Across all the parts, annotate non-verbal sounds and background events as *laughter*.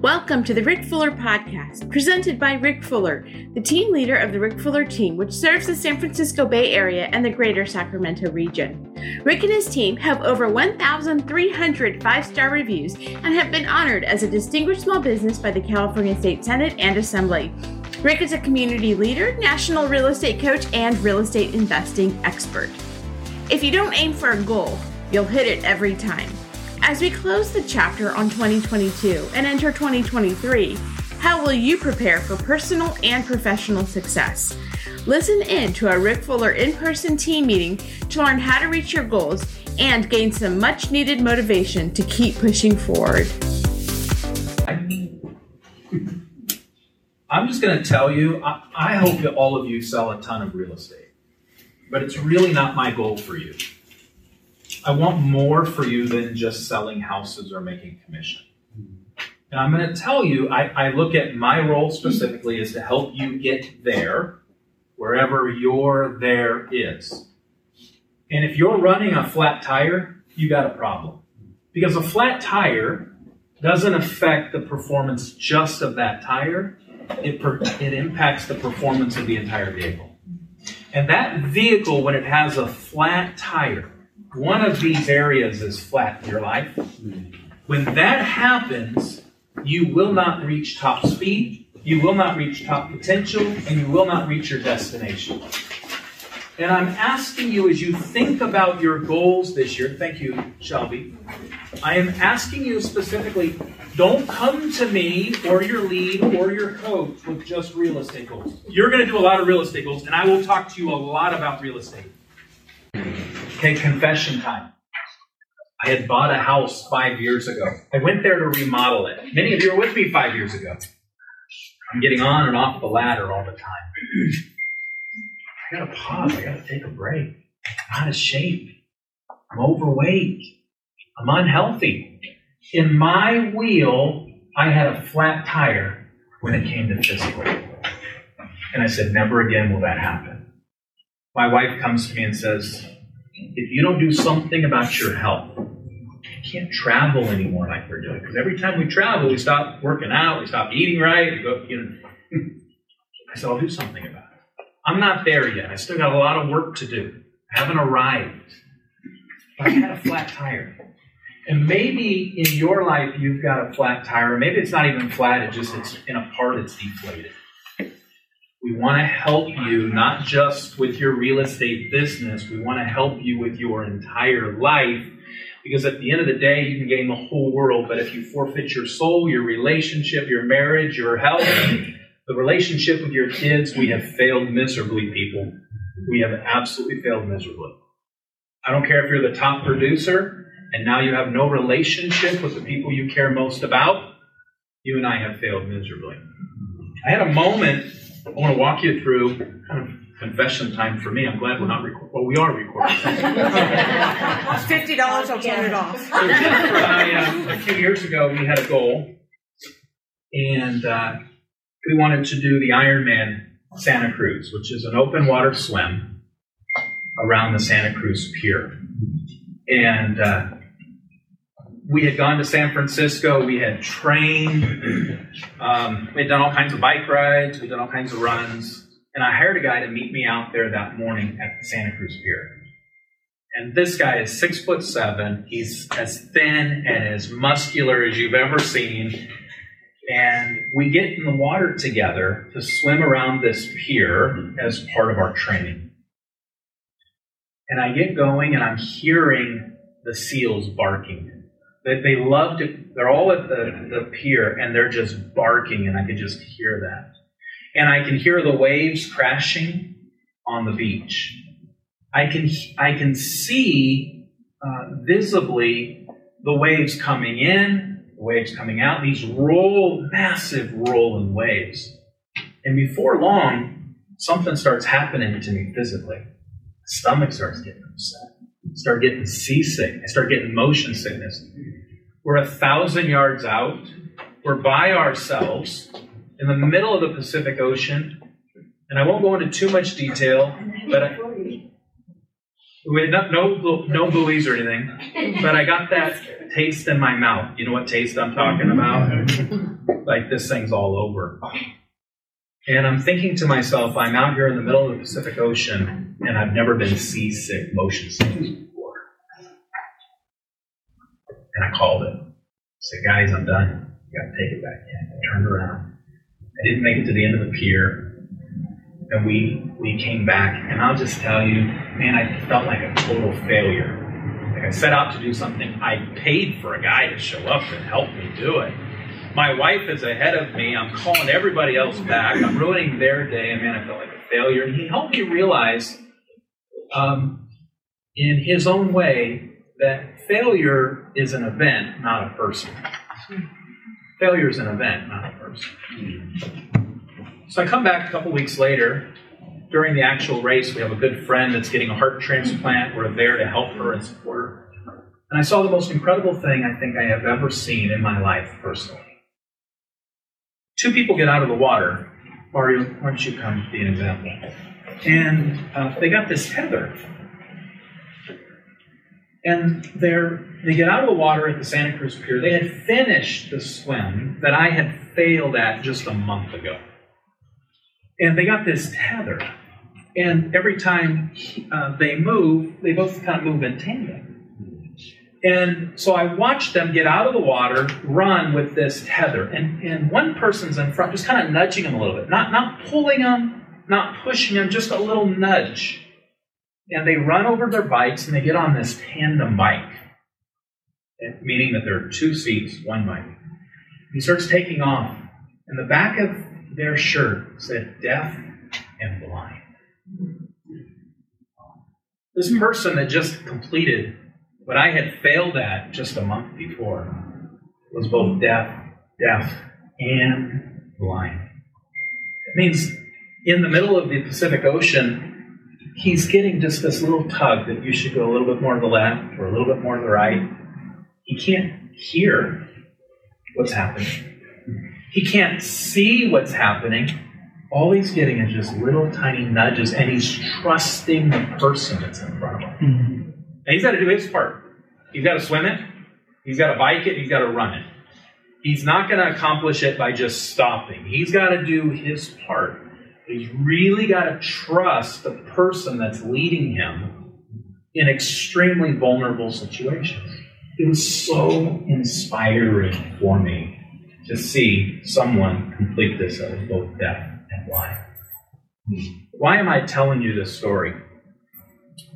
Welcome to the Rick Fuller Podcast, presented by Rick Fuller, the team leader of the Rick Fuller team, which serves the San Francisco Bay Area and the greater Sacramento region. Rick and his team have over 1,300 five star reviews and have been honored as a distinguished small business by the California State Senate and Assembly. Rick is a community leader, national real estate coach, and real estate investing expert. If you don't aim for a goal, you'll hit it every time. As we close the chapter on 2022 and enter 2023, how will you prepare for personal and professional success? Listen in to a Rick Fuller in person team meeting to learn how to reach your goals and gain some much needed motivation to keep pushing forward. I'm just going to tell you, I, I hope that all of you sell a ton of real estate, but it's really not my goal for you. I want more for you than just selling houses or making commission. And I'm going to tell you, I, I look at my role specifically is to help you get there, wherever your there is. And if you're running a flat tire, you got a problem. Because a flat tire doesn't affect the performance just of that tire, it, per, it impacts the performance of the entire vehicle. And that vehicle, when it has a flat tire, one of these areas is flat in your life. When that happens, you will not reach top speed, you will not reach top potential, and you will not reach your destination. And I'm asking you as you think about your goals this year, thank you, Shelby. I am asking you specifically don't come to me or your lead or your coach with just real estate goals. You're going to do a lot of real estate goals, and I will talk to you a lot about real estate. Okay, confession time. I had bought a house five years ago. I went there to remodel it. Many of you were with me five years ago. I'm getting on and off the ladder all the time. I gotta pause. I gotta take a break. I'm out of shape. I'm overweight. I'm unhealthy. In my wheel, I had a flat tire when it came to physical. And I said, never again will that happen. My wife comes to me and says, if you don't do something about your health, you can't travel anymore like we're doing. Because every time we travel, we stop working out, we stop eating right. We go, you know. I said, I'll do something about it. I'm not there yet. I still got a lot of work to do. I haven't arrived. But I had a flat tire. And maybe in your life you've got a flat tire. Maybe it's not even flat, it just it's in a part it's deflated. We want to help you not just with your real estate business, we want to help you with your entire life. Because at the end of the day, you can gain the whole world, but if you forfeit your soul, your relationship, your marriage, your health, the relationship with your kids, we have failed miserably, people. We have absolutely failed miserably. I don't care if you're the top producer and now you have no relationship with the people you care most about. You and I have failed miserably. I had a moment I want to walk you through kind of confession time for me. I'm glad we're not recording. Well, we are recording. *laughs* Fifty dollars, I'll turn it off. So Jennifer and I, uh, a few years ago, we had a goal, and uh, we wanted to do the Ironman Santa Cruz, which is an open water swim around the Santa Cruz Pier. And uh, we had gone to San Francisco. We had trained. Um, we had done all kinds of bike rides. We'd done all kinds of runs. And I hired a guy to meet me out there that morning at the Santa Cruz Pier. And this guy is six foot seven. He's as thin and as muscular as you've ever seen. And we get in the water together to swim around this pier as part of our training. And I get going and I'm hearing the seals barking they, they love to, they're all at the, the pier and they're just barking, and I can just hear that. And I can hear the waves crashing on the beach. I can, I can see uh, visibly the waves coming in, the waves coming out, these roll, massive rolling waves. And before long, something starts happening to me physically. My stomach starts getting upset. Start getting seasick. I start getting motion sickness. We're a thousand yards out. We're by ourselves in the middle of the Pacific Ocean. And I won't go into too much detail, but I, we had no, no, no buoys or anything, but I got that taste in my mouth. You know what taste I'm talking about? like this thing's all over. And I'm thinking to myself, I'm out here in the middle of the Pacific Ocean, and I've never been seasick, motion sick before. And I called it. I said, guys, I'm done. You gotta take it back in. I turned around. I didn't make it to the end of the pier. And we we came back, and I'll just tell you, man, I felt like a total failure. Like I set out to do something. I paid for a guy to show up and help me do it. My wife is ahead of me. I'm calling everybody else back. I'm ruining their day, and man, I felt like a failure. And he helped me realize, um, in his own way, that failure is an event, not a person. Failure is an event, not a person. So I come back a couple weeks later. During the actual race, we have a good friend that's getting a heart transplant. We're there to help her and support her. And I saw the most incredible thing I think I have ever seen in my life personally. Two people get out of the water. Mario, why don't you come be an example? And uh, they got this tether and they're, they get out of the water at the Santa Cruz Pier. They had finished the swim that I had failed at just a month ago. And they got this tether. And every time uh, they move, they both kind of move in tandem. And so I watched them get out of the water, run with this tether. And, and one person's in front, just kind of nudging them a little bit. Not, not pulling them, not pushing them, just a little nudge and they run over their bikes and they get on this tandem bike, eh, meaning that there are two seats, one bike. He starts taking off, and the back of their shirt said deaf and blind. This person that just completed what I had failed at just a month before was both deaf, deaf, and blind. It means in the middle of the Pacific Ocean, he's getting just this little tug that you should go a little bit more to the left or a little bit more to the right. He can't hear what's happening. He can't see what's happening. All he's getting is just little tiny nudges, and he's trusting the person that's in front of him. Mm-hmm. And he's got to do his part. He's got to swim it, he's got to bike it, he's got to run it. He's not going to accomplish it by just stopping. He's got to do his part. He's really got to trust the person that's leading him in extremely vulnerable situations. It was so inspiring for me to see someone complete this was both death and life. Why am I telling you this story?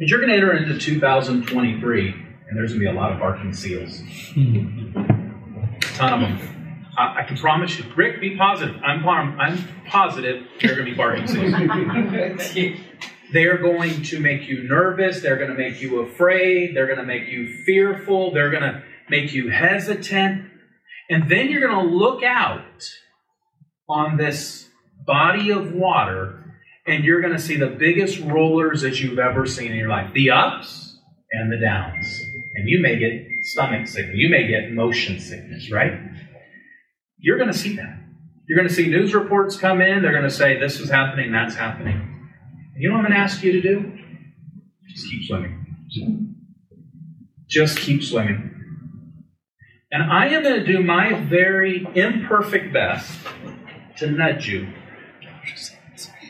Because you're going to enter into 2023, and there's going to be a lot of barking seals. A ton of them. I, I can promise you, Rick, be positive. I'm, I'm positive they're going to be barking seals. *laughs* they're going to make you nervous. They're going to make you afraid. They're going to make you fearful. They're going to make you hesitant. And then you're going to look out on this body of water and you're going to see the biggest rollers that you've ever seen in your life the ups and the downs. And you may get stomach sickness. You may get motion sickness, right? You're going to see that. You're going to see news reports come in. They're going to say, this is happening, that's happening. And you know what I'm going to ask you to do? Just keep swimming. Just keep swimming. And I am going to do my very imperfect best to nudge you.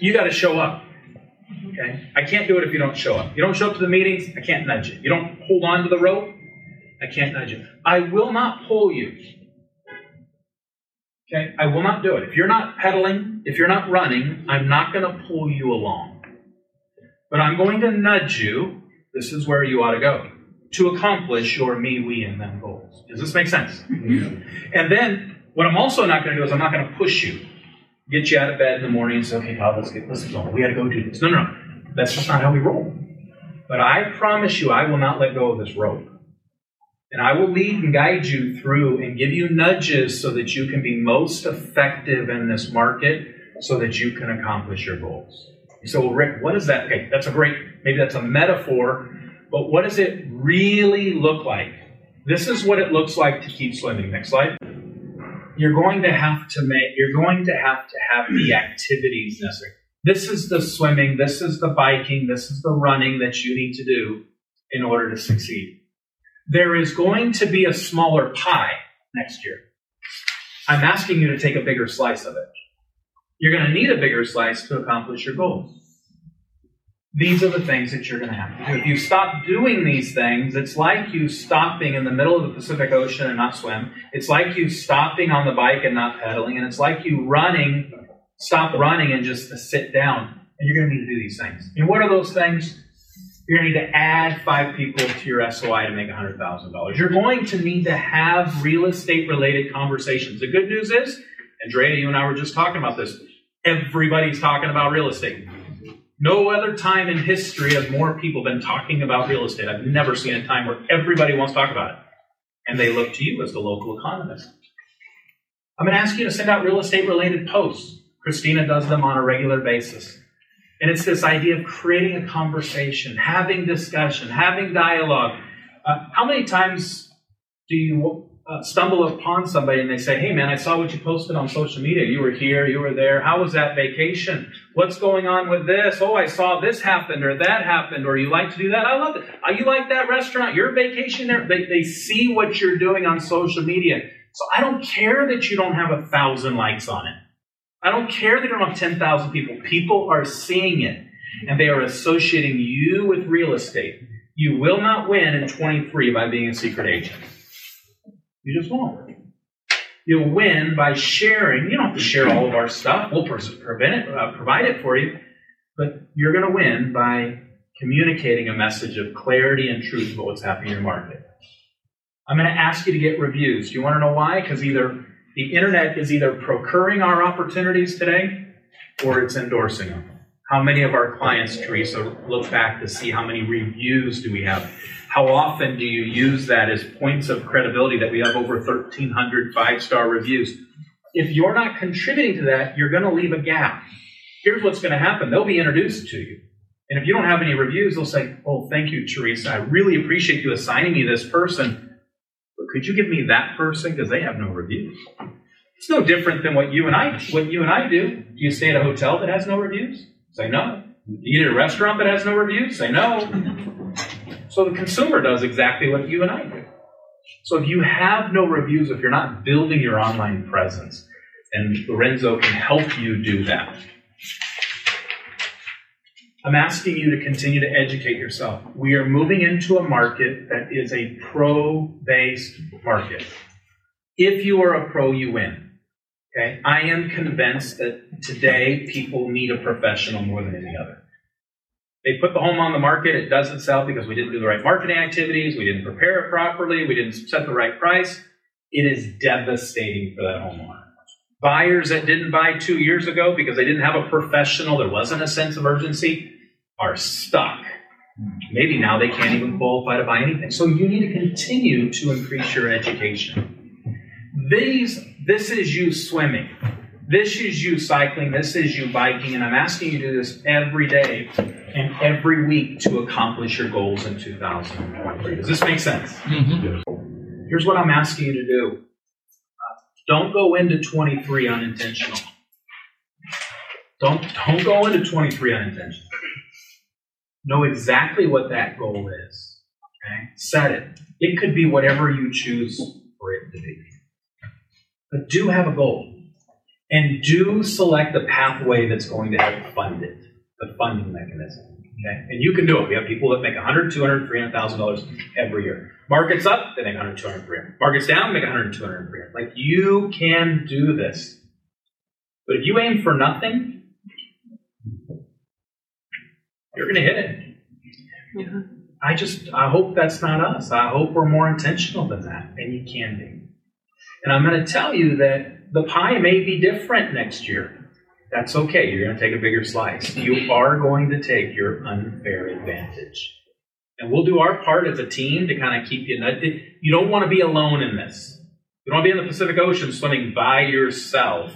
You got to show up. Okay? I can't do it if you don't show up. You don't show up to the meetings, I can't nudge you. You don't hold on to the rope, I can't nudge you. I will not pull you. Okay? I will not do it. If you're not pedaling, if you're not running, I'm not going to pull you along. But I'm going to nudge you. This is where you ought to go to accomplish your me, we, and them goals. Does this make sense? Yeah. And then what I'm also not going to do is I'm not going to push you, get you out of bed in the morning and say, okay, Todd, let's get let's go. We got to go do this. No, no, no. That's just not how we roll. But I promise you, I will not let go of this rope. And I will lead and guide you through and give you nudges so that you can be most effective in this market so that you can accomplish your goals. So, well, Rick, what is that? Okay, that's a great, maybe that's a metaphor, but what does it really look like? This is what it looks like to keep swimming. Next slide. You're going to have to make, you're going to have to have the activities necessary. This is the swimming, this is the biking, this is the running that you need to do in order to succeed there is going to be a smaller pie next year. I'm asking you to take a bigger slice of it. You're going to need a bigger slice to accomplish your goals. These are the things that you're going to have to do. If you stop doing these things, it's like you stopping in the middle of the Pacific Ocean and not swim. It's like you stopping on the bike and not pedaling. And it's like you running, stop running and just sit down. And you're going to need to do these things. And what are those things? You're going to need to add five people to your SOI to make $100,000. You're going to need to have real estate related conversations. The good news is, Andrea, you and I were just talking about this. Everybody's talking about real estate. No other time in history have more people been talking about real estate. I've never seen a time where everybody wants to talk about it. And they look to you as the local economist. I'm going to ask you to send out real estate related posts. Christina does them on a regular basis. And it's this idea of creating a conversation, having discussion, having dialogue. Uh, how many times do you uh, stumble upon somebody and they say, Hey man, I saw what you posted on social media. You were here, you were there. How was that vacation? What's going on with this? Oh, I saw this happened or that happened, or you like to do that. I love it. Oh, you like that restaurant? Your vacation there? They, they see what you're doing on social media. So I don't care that you don't have a thousand likes on it. I don't care that you don't have 10,000 people. People are seeing it and they are associating you with real estate. You will not win in 23 by being a secret agent. You just won't. You'll win by sharing. You don't have to share all of our stuff. We'll prevent it, uh, provide it for you. But you're going to win by communicating a message of clarity and truth about what's happening in your market. I'm going to ask you to get reviews. Do you want to know why? Because either the internet is either procuring our opportunities today or it's endorsing them. How many of our clients, Teresa, look back to see how many reviews do we have? How often do you use that as points of credibility that we have over 1,300 five star reviews? If you're not contributing to that, you're going to leave a gap. Here's what's going to happen they'll be introduced to you. And if you don't have any reviews, they'll say, Oh, thank you, Teresa. I really appreciate you assigning me this person. But could you give me that person? Because they have no reviews. It's no different than what you and I what you and I do. Do you stay at a hotel that has no reviews? Say no. Do you eat at a restaurant that has no reviews? Say no. So the consumer does exactly what you and I do. So if you have no reviews, if you're not building your online presence, and Lorenzo can help you do that. I'm asking you to continue to educate yourself. We are moving into a market that is a pro based market. If you are a pro, you win. Okay? I am convinced that today people need a professional more than any other. They put the home on the market, it doesn't sell because we didn't do the right marketing activities, we didn't prepare it properly, we didn't set the right price. It is devastating for that homeowner. Buyers that didn't buy two years ago because they didn't have a professional, there wasn't a sense of urgency, are stuck. Maybe now they can't even qualify to buy anything. So you need to continue to increase your education. These, this is you swimming. This is you cycling. This is you biking. And I'm asking you to do this every day and every week to accomplish your goals in 2023. Does this make sense? Mm-hmm. Here's what I'm asking you to do uh, don't go into 23 unintentional. Don't, don't go into 23 unintentional. Know exactly what that goal is. Okay? Set it. It could be whatever you choose for it to be. But do have a goal. And do select the pathway that's going to help fund it the funding mechanism. Okay? And you can do it. We have people that make 100, 200, 300,000 dollars every year. Markets up, they make 100, 200, 300. Markets down, make 100, 200, 300. Like you can do this. But if you aim for nothing, you're going to hit it. Yeah. I just, I hope that's not us. I hope we're more intentional than that, and you can be. And I'm going to tell you that the pie may be different next year. That's okay. You're going to take a bigger slice. You are going to take your unfair advantage. And we'll do our part as a team to kind of keep you. You don't want to be alone in this. You don't want to be in the Pacific Ocean swimming by yourself.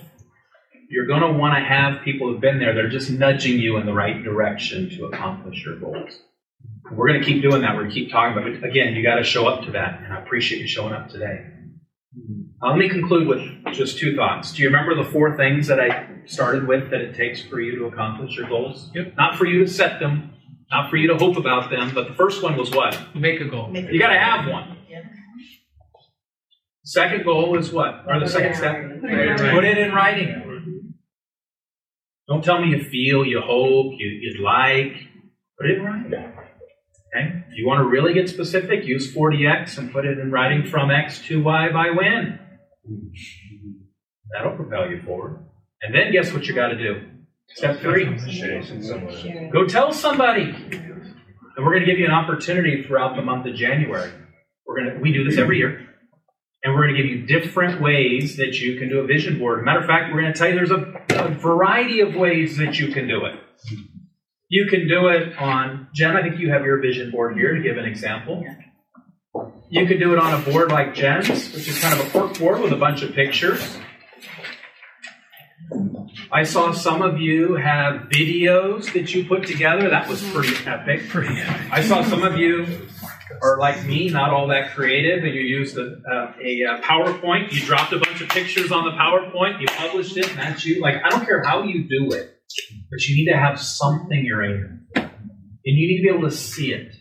You're going to want to have people who've been there that are just nudging you in the right direction to accomplish your goals. We're going to keep doing that. We're going to keep talking about it. Again, you got to show up to that, and I appreciate you showing up today. Uh, let me conclude with just two thoughts. Do you remember the four things that I started with that it takes for you to accomplish your goals? Yep. Not for you to set them, not for you to hope about them, but the first one was what? Make a goal. You got to have one. Second goal is what? Or the second step? Put it in writing. Don't tell me you feel, you hope, you, you'd like. Put it in writing. Okay? If you want to really get specific, use 4DX and put it in writing from x to y by when. That'll propel you forward. And then guess what you got to do? Step three. Go tell somebody. And we're going to give you an opportunity throughout the month of January. We're going to we do this every year. And we're going to give you different ways that you can do a vision board. Matter of fact, we're going to tell you there's a, a variety of ways that you can do it. You can do it on, Jen, I think you have your vision board here to give an example. You can do it on a board like Jen's, which is kind of a cork board with a bunch of pictures. I saw some of you have videos that you put together. That was pretty epic. *laughs* Pretty epic. I saw some of you are like me, not all that creative, and you used a, uh, a, a PowerPoint. You dropped a bunch of pictures on the PowerPoint. You published it, and that's you. Like, I don't care how you do it, but you need to have something you're aiming. And you need to be able to see it.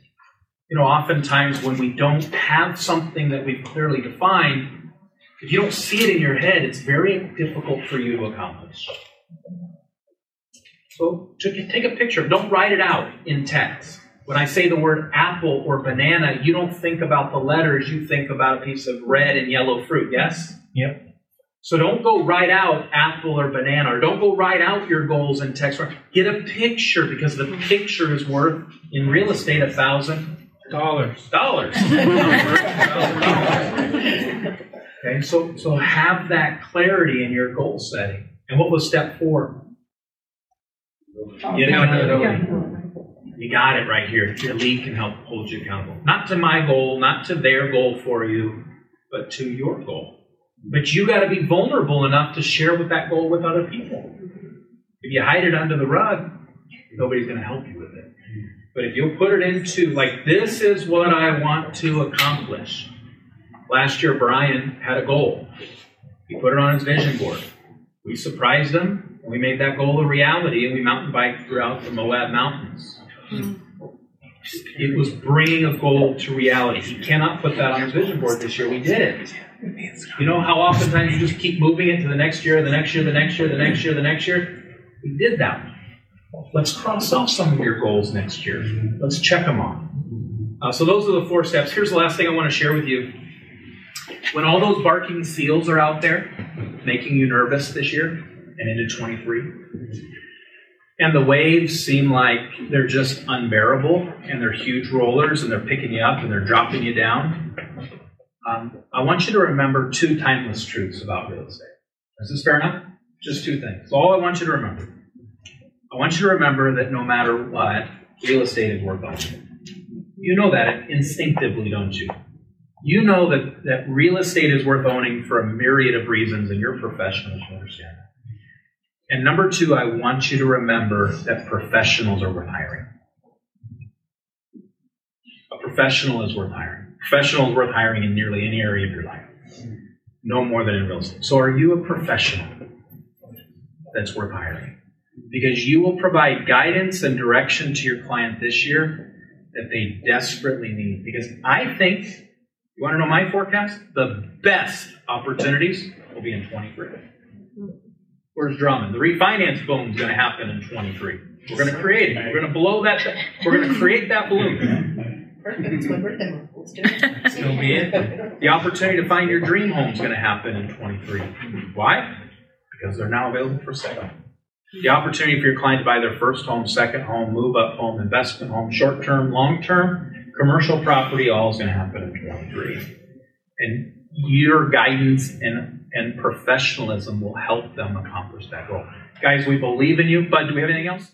You know, oftentimes when we don't have something that we've clearly defined, if you don't see it in your head, it's very difficult for you to accomplish. So take a picture. Don't write it out in text. When I say the word apple or banana, you don't think about the letters, you think about a piece of red and yellow fruit, yes? Yep. So don't go write out apple or banana, or don't go write out your goals in text. Get a picture because the picture is worth in real estate a thousand dollars. Dollars. *laughs* okay, so so have that clarity in your goal setting. And what was step four? Get accountability. You got it right here. Your lead can help hold you accountable. Not to my goal, not to their goal for you, but to your goal. But you got to be vulnerable enough to share with that goal with other people. If you hide it under the rug, nobody's going to help you with it. But if you'll put it into, like, this is what I want to accomplish. Last year, Brian had a goal. He put it on his vision board. We surprised him, and we made that goal a reality, and we mountain biked throughout the Moab Mountains. It was bringing a goal to reality. He cannot put that on his vision board this year. We did it. You know how oftentimes you just keep moving it to the next year, the next year, the next year, the next year, the next year? We did that. Let's cross off some of your goals next year. Let's check them off. Uh, so those are the four steps. Here's the last thing I want to share with you. When all those barking seals are out there, making you nervous this year and into 23, and the waves seem like they're just unbearable and they're huge rollers and they're picking you up and they're dropping you down, um, I want you to remember two timeless truths about real estate. Is this fair enough? Just two things. all I want you to remember. I want you to remember that no matter what, real estate is worth owning. You know that instinctively, don't you? You know that, that real estate is worth owning for a myriad of reasons, and you're professionals who understand that. And number two, I want you to remember that professionals are worth hiring. A professional is worth hiring. Professional is worth hiring in nearly any area of your life. No more than in real estate. So are you a professional that's worth hiring? Because you will provide guidance and direction to your client this year that they desperately need. Because I think, you want to know my forecast? The best opportunities will be in 23. Where's Drummond? The refinance boom is going to happen in 23. We're going to create it. We're going to blow that. We're going to create that balloon. Perfect. It's my birthday Let's do it. Be it. The opportunity to find your dream home is going to happen in 23. Why? Because they're now available for sale. The opportunity for your client to buy their first home, second home, move up home, investment home, short term, long term, commercial property, all is going to happen in 23. And your guidance and and professionalism will help them accomplish that goal. Guys, we believe in you. Bud, do we have anything else?